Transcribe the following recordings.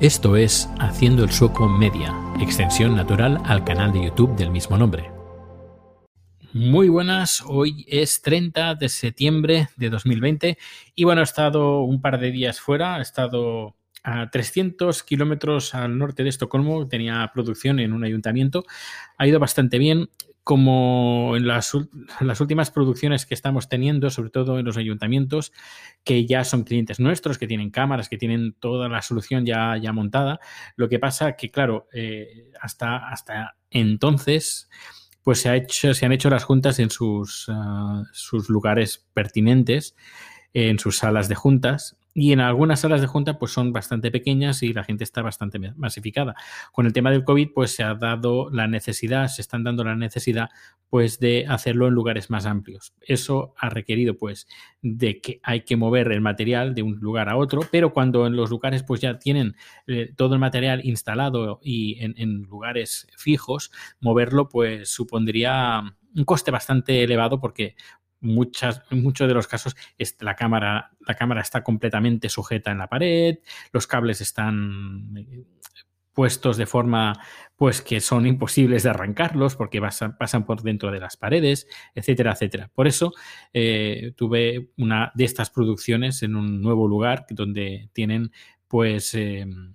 Esto es Haciendo el Sueco Media, extensión natural al canal de YouTube del mismo nombre. Muy buenas, hoy es 30 de septiembre de 2020 y bueno, he estado un par de días fuera, he estado a 300 kilómetros al norte de Estocolmo, tenía producción en un ayuntamiento, ha ido bastante bien como en las, últimas producciones que estamos teniendo, sobre todo en los ayuntamientos, que ya son clientes nuestros, que tienen cámaras, que tienen toda la solución ya, ya montada. Lo que pasa que, claro, eh, hasta, hasta entonces, pues se, ha hecho, se han hecho las juntas en sus, ah, sus lugares pertinentes, en sus salas de juntas, y en algunas salas de junta pues son bastante pequeñas y la gente está bastante masificada. Con el tema del COVID pues se ha dado la necesidad, se están dando la necesidad pues de hacerlo en lugares más amplios. Eso ha requerido pues de que hay que mover el material de un lugar a otro, pero cuando en los lugares pues ya tienen eh, todo el material instalado y en, en lugares fijos, moverlo pues supondría un coste bastante elevado porque muchas, en muchos de los casos la, cámara, la cámara está completamente sujeta en la pared, los cables están eh, puestos de forma pues que son imposibles de arrancarlos porque pasan, por dentro de las paredes, etcétera, etcétera. Por eso eh, tuve una de estas producciones en un nuevo lugar donde tienen pues em,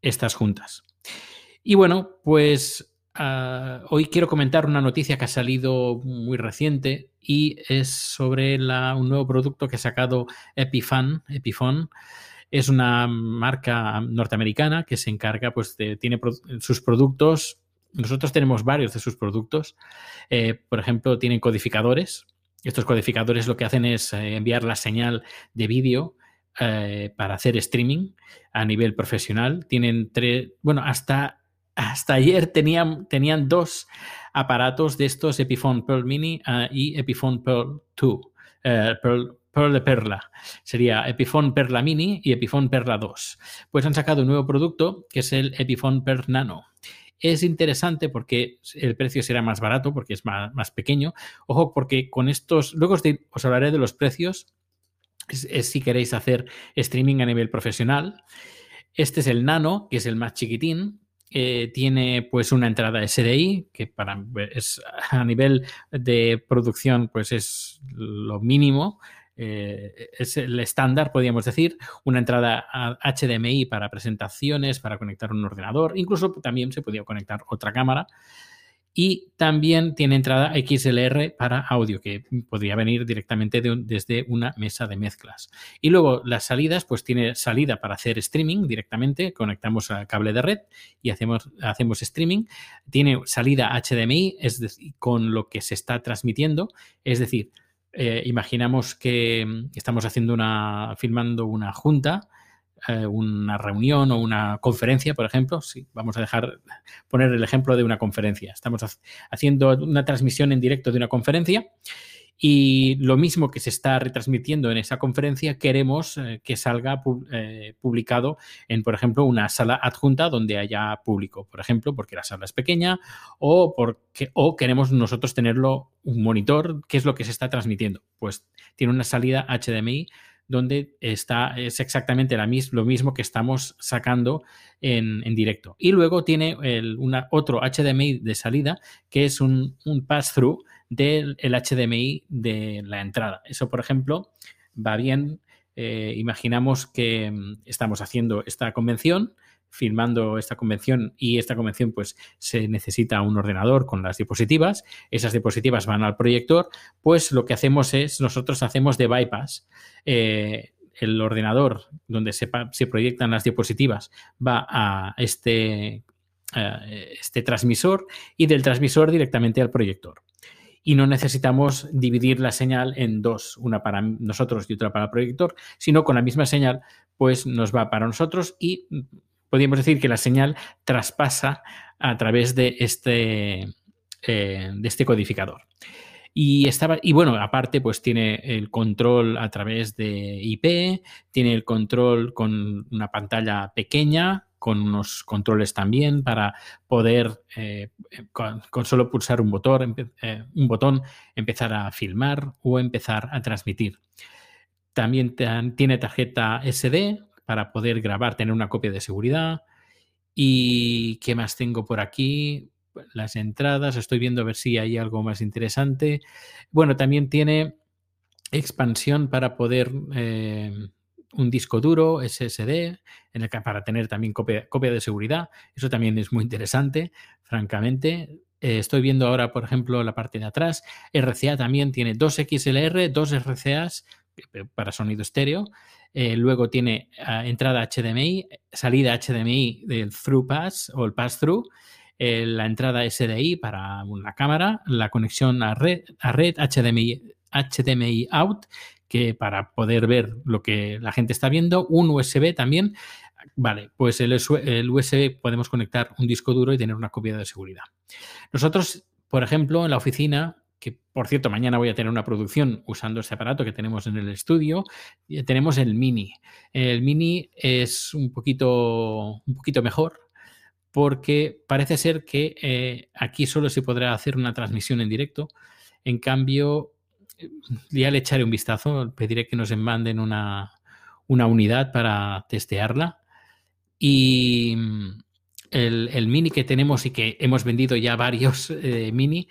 estas juntas. Y bueno, pues Ah, hoy quiero comentar una noticia que ha salido muy reciente y es sobre un nuevo producto que ha sacado Epifan, Epifon. Es una marca norteamericana que se encarga, pues, de, tiene sus productos. Nosotros tenemos varios de sus productos. Eh, por ejemplo, tienen codificadores. Estos codificadores lo que hacen es eh, enviar la señal de vídeo eh, para hacer streaming a nivel profesional. Tienen tres, bueno, hasta hasta ayer tenían, dos aparatos de estos Epiphone Pearl Mini ah, y Epiphone Pearl 2. Eh, Pearl, de Perla. Sería Epiphone Perla Mini y Epiphone Perla 2. Pues han sacado un nuevo producto que es el Epiphone Per Nano. Es interesante porque el precio será más barato porque es más, pequeño. Ojo, porque con estos, luego os, hablaré de los precios si queréis hacer streaming a nivel profesional. Este es el Nano, que es el más chiquitín, eh, tiene pues una entrada SDI que para es, a nivel de producción pues es lo mínimo eh, es el estándar podríamos decir una entrada HDMI para presentaciones para conectar un ordenador incluso también se podía conectar otra cámara y también tiene entrada XLR para audio, que podría venir directamente desde una mesa de mezclas. Y luego las salidas, pues tiene salida para hacer streaming directamente, conectamos al cable de red y hacemos, hacemos streaming. Tiene salida HDMI, es decir, con lo que se está transmitiendo, es decir, eh, imaginamos que estamos haciendo una, filmando una junta eh, una reunión o una conferencia, por ejemplo, sí, vamos a dejar poner el ejemplo de una conferencia. Estamos haciendo una transmisión en directo de una conferencia y lo mismo que se está retransmitiendo en esa conferencia queremos eh, que salga eh, publicado en, por ejemplo, una sala adjunta donde haya público, por ejemplo, porque la sala es pequeña o porque o queremos nosotros tenerlo un monitor, ¿qué es lo que se está transmitiendo? Pues tiene una salida HDMI donde está, es exactamente lo mismo que estamos sacando en, directo. Y luego tiene el, una, otro HDMI de salida, que es un, pass-through del HDMI de la entrada. Eso, por ejemplo, va bien. Eh, imaginamos que mm, estamos haciendo esta convención filmando esta convención y esta convención pues se necesita un ordenador con las diapositivas, esas diapositivas van al proyector, pues lo que hacemos es, nosotros hacemos de bypass. Eh, el ordenador donde se, proyectan las diapositivas va a este, este transmisor y del transmisor directamente al proyector y no necesitamos dividir la señal en dos, una para nosotros y otra para el proyector, sino con la misma señal, pues nos va para nosotros y podríamos decir que la señal traspasa a través de este, eh, de este codificador. Y, estaba, y bueno, aparte, pues tiene el control a través de IP, tiene el control con una pantalla pequeña, con unos controles también para poder, eh, con, solo pulsar un botón, eh, un botón, empezar a filmar o empezar a transmitir. También tiene tarjeta SD para poder grabar, tener una copia de seguridad. ¿Y qué más tengo por aquí? Las entradas, estoy viendo a ver si hay algo más interesante. Bueno, también tiene expansión para poder eh, un disco duro SSD para tener también copia, copia, de seguridad. Eso también es muy interesante, francamente. Eh, estoy viendo ahora, por ejemplo, la parte de atrás. RCA también tiene dos XLR, dos RCAs eh, para sonido estéreo. Eh, luego tiene ah, entrada HDMI, salida HDMI del through pass o el pass through. la entrada SDI para una cámara, la conexión a red, a red HDMI, HDMI out, que para poder ver lo que la gente está viendo, un USB también. Vale, pues el, USB podemos conectar un disco duro y tener una copia de seguridad. Nosotros, por ejemplo, en la oficina que por cierto, mañana voy a tener una producción usando este aparato que tenemos en el estudio. Tenemos el Mini. El Mini es un poquito, un poquito mejor porque parece ser que eh, aquí solo se podrá hacer una transmisión en directo. En cambio, ya le echaré un vistazo, pediré que nos manden una, una unidad para testearla. Y el, el, Mini que tenemos y que hemos vendido ya varios eh, Mini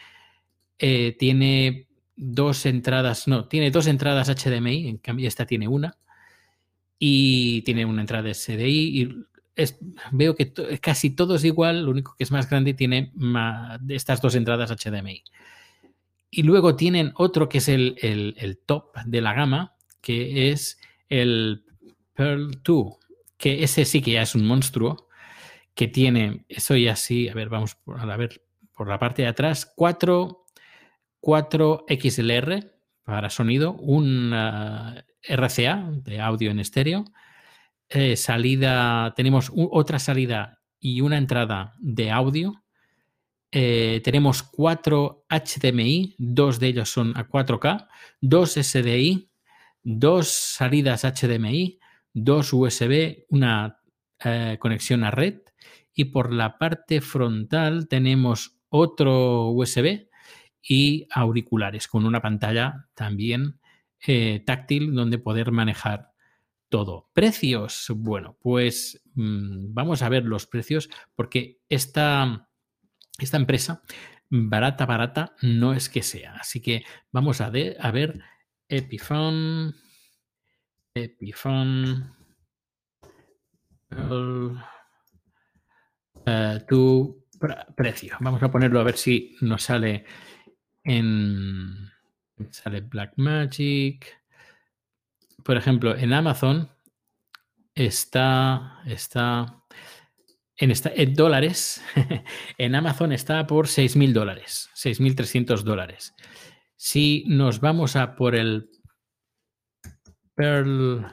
eh, tiene dos entradas, no, tiene dos entradas HDMI, en cambio esta tiene una, y tiene una entrada SDI, y veo que casi todo es igual, lo único que es más grande tiene estas dos entradas HDMI. Y luego tienen otro que es el, el top de la gama, que es el Pearl 2, que ese sí que ya es un monstruo, que tiene, eso ya sí, a ver, vamos a ver por la parte de atrás, cuatro 4 XLR para sonido, un RCA de audio en estéreo, eh, salida, tenemos otra salida y una entrada de audio. Eh, tenemos cuatro HDMI, dos de ellos son a 4K, dos SDI, dos salidas HDMI, dos USB, una eh, conexión a red y por la parte frontal tenemos otro USB y auriculares con una pantalla también eh, táctil donde poder manejar todo. Precios. Bueno, pues mm, vamos a ver los precios porque esta, esta empresa, barata, barata, no es que sea. Así que vamos a, ver Epiphone. Epiphone. Eh, tu precio. Vamos a ponerlo a ver si nos sale en sale Blackmagic. Por ejemplo, en Amazon está, está, en, dólares. en Amazon está por 6.000 dólares, 6.300 dólares. Si nos vamos a por el Pearl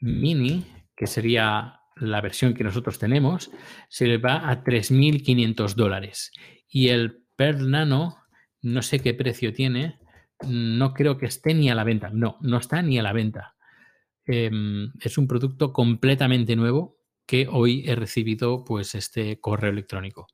Mini, que sería la versión que nosotros tenemos, se le va a 3.500 dólares. Y el Pearl Nano no sé qué precio tiene, no creo que esté ni a la venta. No, no está ni a la venta. Em, es un producto completamente nuevo que hoy he recibido pues este correo electrónico.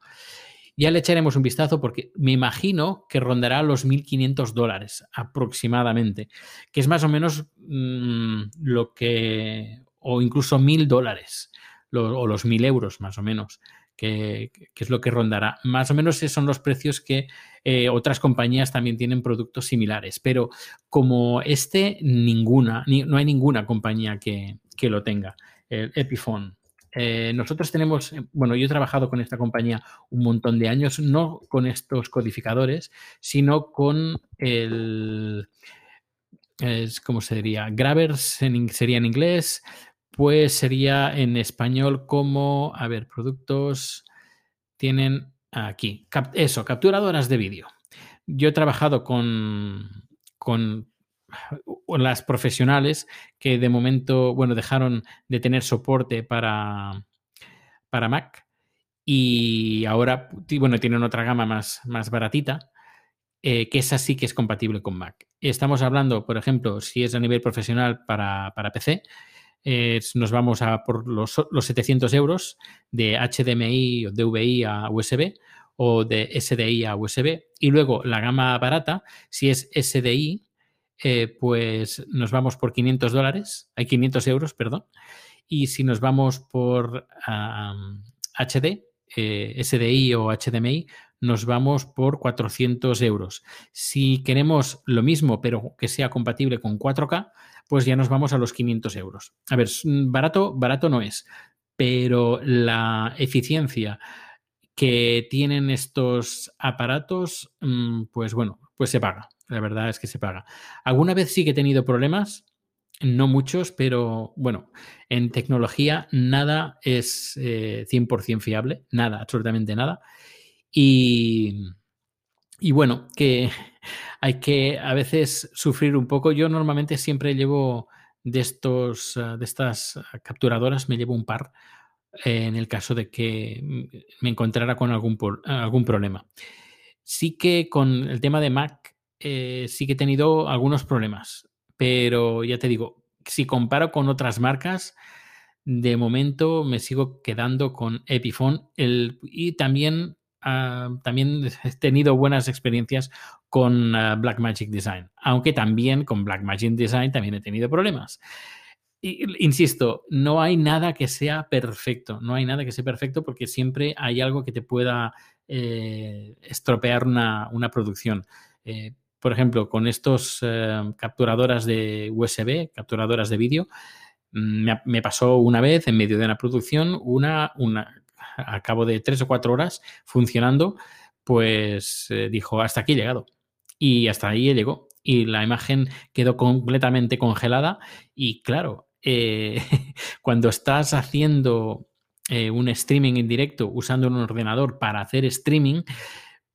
Ya le echaremos un vistazo porque me imagino que rondará los 1.500 dólares aproximadamente, que es más o menos mm, lo que, o incluso 1.000 dólares, o los 1.000 euros más o menos, que, es lo que rondará. Más o menos son los precios que eh, otras compañías también tienen productos similares, pero como este, ninguna, no hay ninguna compañía que, lo tenga, el Epiphone. Eh, nosotros tenemos, eh, bueno, yo he trabajado con esta compañía un montón de años, no con estos codificadores, sino con el, ¿cómo se diría? Grabbers sería en inglés, pues sería en español como, a ver, productos tienen aquí, eso, capturadoras de vídeo. Yo he trabajado con, con las profesionales que de momento, bueno, dejaron de tener soporte para, para Mac y ahora, bueno, tienen otra gama más, más baratita, eh, que esa sí que es compatible con Mac. Estamos hablando, por ejemplo, si es a nivel profesional para, para PC, nos vamos a por los, 700 euros de HDMI o DVI a USB o de SDI a USB. Y luego la gama barata, si es SDI, eh, pues nos vamos por 500 dólares, hay 500 euros, perdón. y si nos vamos por HD, eh, SDI o HDMI, nos vamos por 400 euros. Si queremos lo mismo, pero que sea compatible con 4K, pues ya nos vamos a los 500 euros. A ver, barato, barato no es, pero la eficiencia que tienen estos aparatos, mm, pues bueno, pues se paga. La verdad es que se paga. Alguna vez sí que he tenido problemas, no muchos, pero bueno, en tecnología nada es 100% eh, fiable, nada, absolutamente nada. Y, y bueno, que hay que a veces sufrir un poco. Yo normalmente siempre llevo de, estos, de estas capturadoras, me llevo un par en el caso de que me encontrara con algún, algún problema. Sí que con el tema de Mac eh, sí que he tenido algunos problemas, pero ya te digo, si comparo con otras marcas, de momento me sigo quedando con Epiphone y también, ah, también he tenido buenas experiencias con uh, Blackmagic Design, aunque también con Blackmagic Design también he tenido problemas insisto, no hay nada que sea perfecto, no hay nada que sea perfecto porque siempre hay algo que te pueda eh, estropear una, producción. Eh, por ejemplo, con estos eh, capturadoras de USB, capturadoras de vídeo, mm, me, pasó una vez en medio de una producción, una, una, a cabo de tres o cuatro horas funcionando, pues dijo, hasta aquí he llegado. Y hasta ahí llegó. Y la imagen quedó completamente congelada. Y claro, eh, cuando estás haciendo eh, un streaming en directo usando un ordenador para hacer streaming,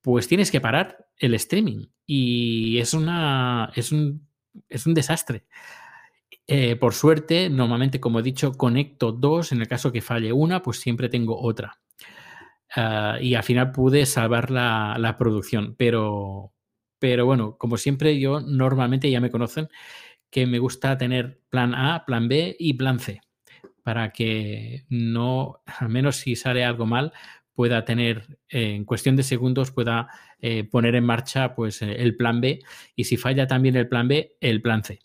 pues tienes que parar el streaming. Y es una. es un, es un desastre. Eh, por suerte, normalmente, como he dicho, conecto dos. En el caso que falle una, pues siempre tengo otra. Ah, y al final pude salvar la, la, producción. Pero, pero bueno, como siempre, yo normalmente ya me conocen que me gusta tener plan A, plan B y plan C, para que no, al menos si sale algo mal, pueda tener, eh, en cuestión de segundos, pueda eh, poner en marcha pues, eh, el plan B y si falla también el plan B, el plan C.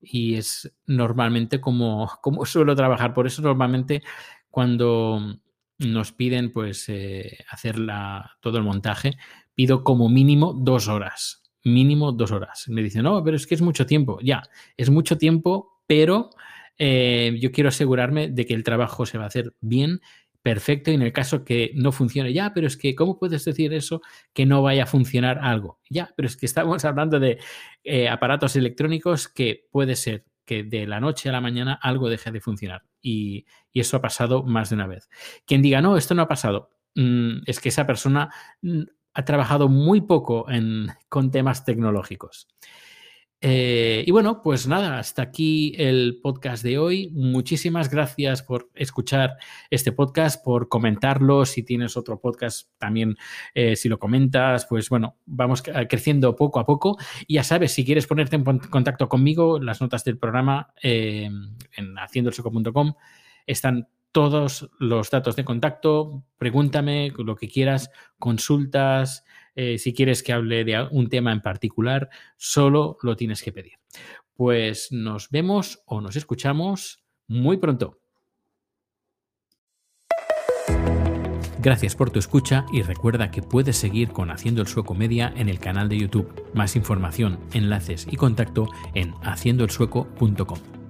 Y es normalmente como, como suelo trabajar. Por eso normalmente cuando nos piden pues hacer todo el montaje, pido como mínimo dos horas mínimo dos horas. Me dicen, no, pero es que es mucho tiempo. Ya, es mucho tiempo, pero yo quiero asegurarme de que el trabajo se va a hacer bien, perfecto, y en el caso que no funcione, ya, pero es que, ¿cómo puedes decir eso que no vaya a funcionar algo? Ya, pero es que estamos hablando de eh, aparatos electrónicos que puede ser que de la noche a la mañana algo deje de funcionar. Y, eso ha pasado más de una vez. Quien diga, no, esto no ha pasado, mm, es que esa persona mm, ha trabajado muy poco con temas tecnológicos. Eh, y bueno, pues nada, hasta aquí el podcast de hoy. Muchísimas gracias por escuchar este podcast, por comentarlo. Si tienes otro podcast, también eh, si lo comentas, pues bueno, vamos creciendo poco a poco. Y ya sabes, si quieres ponerte en contacto conmigo, las notas del programa eh, en haciendoelsoco.com están todos los datos de contacto, pregúntame lo que quieras, consultas, eh, si quieres que hable de un tema en particular, solo lo tienes que pedir. Pues nos vemos o nos escuchamos muy pronto. Gracias por tu escucha y recuerda que puedes seguir con Haciendo el Sueco Media en el canal de YouTube. Más información, enlaces y contacto en haciendoelsueco.com.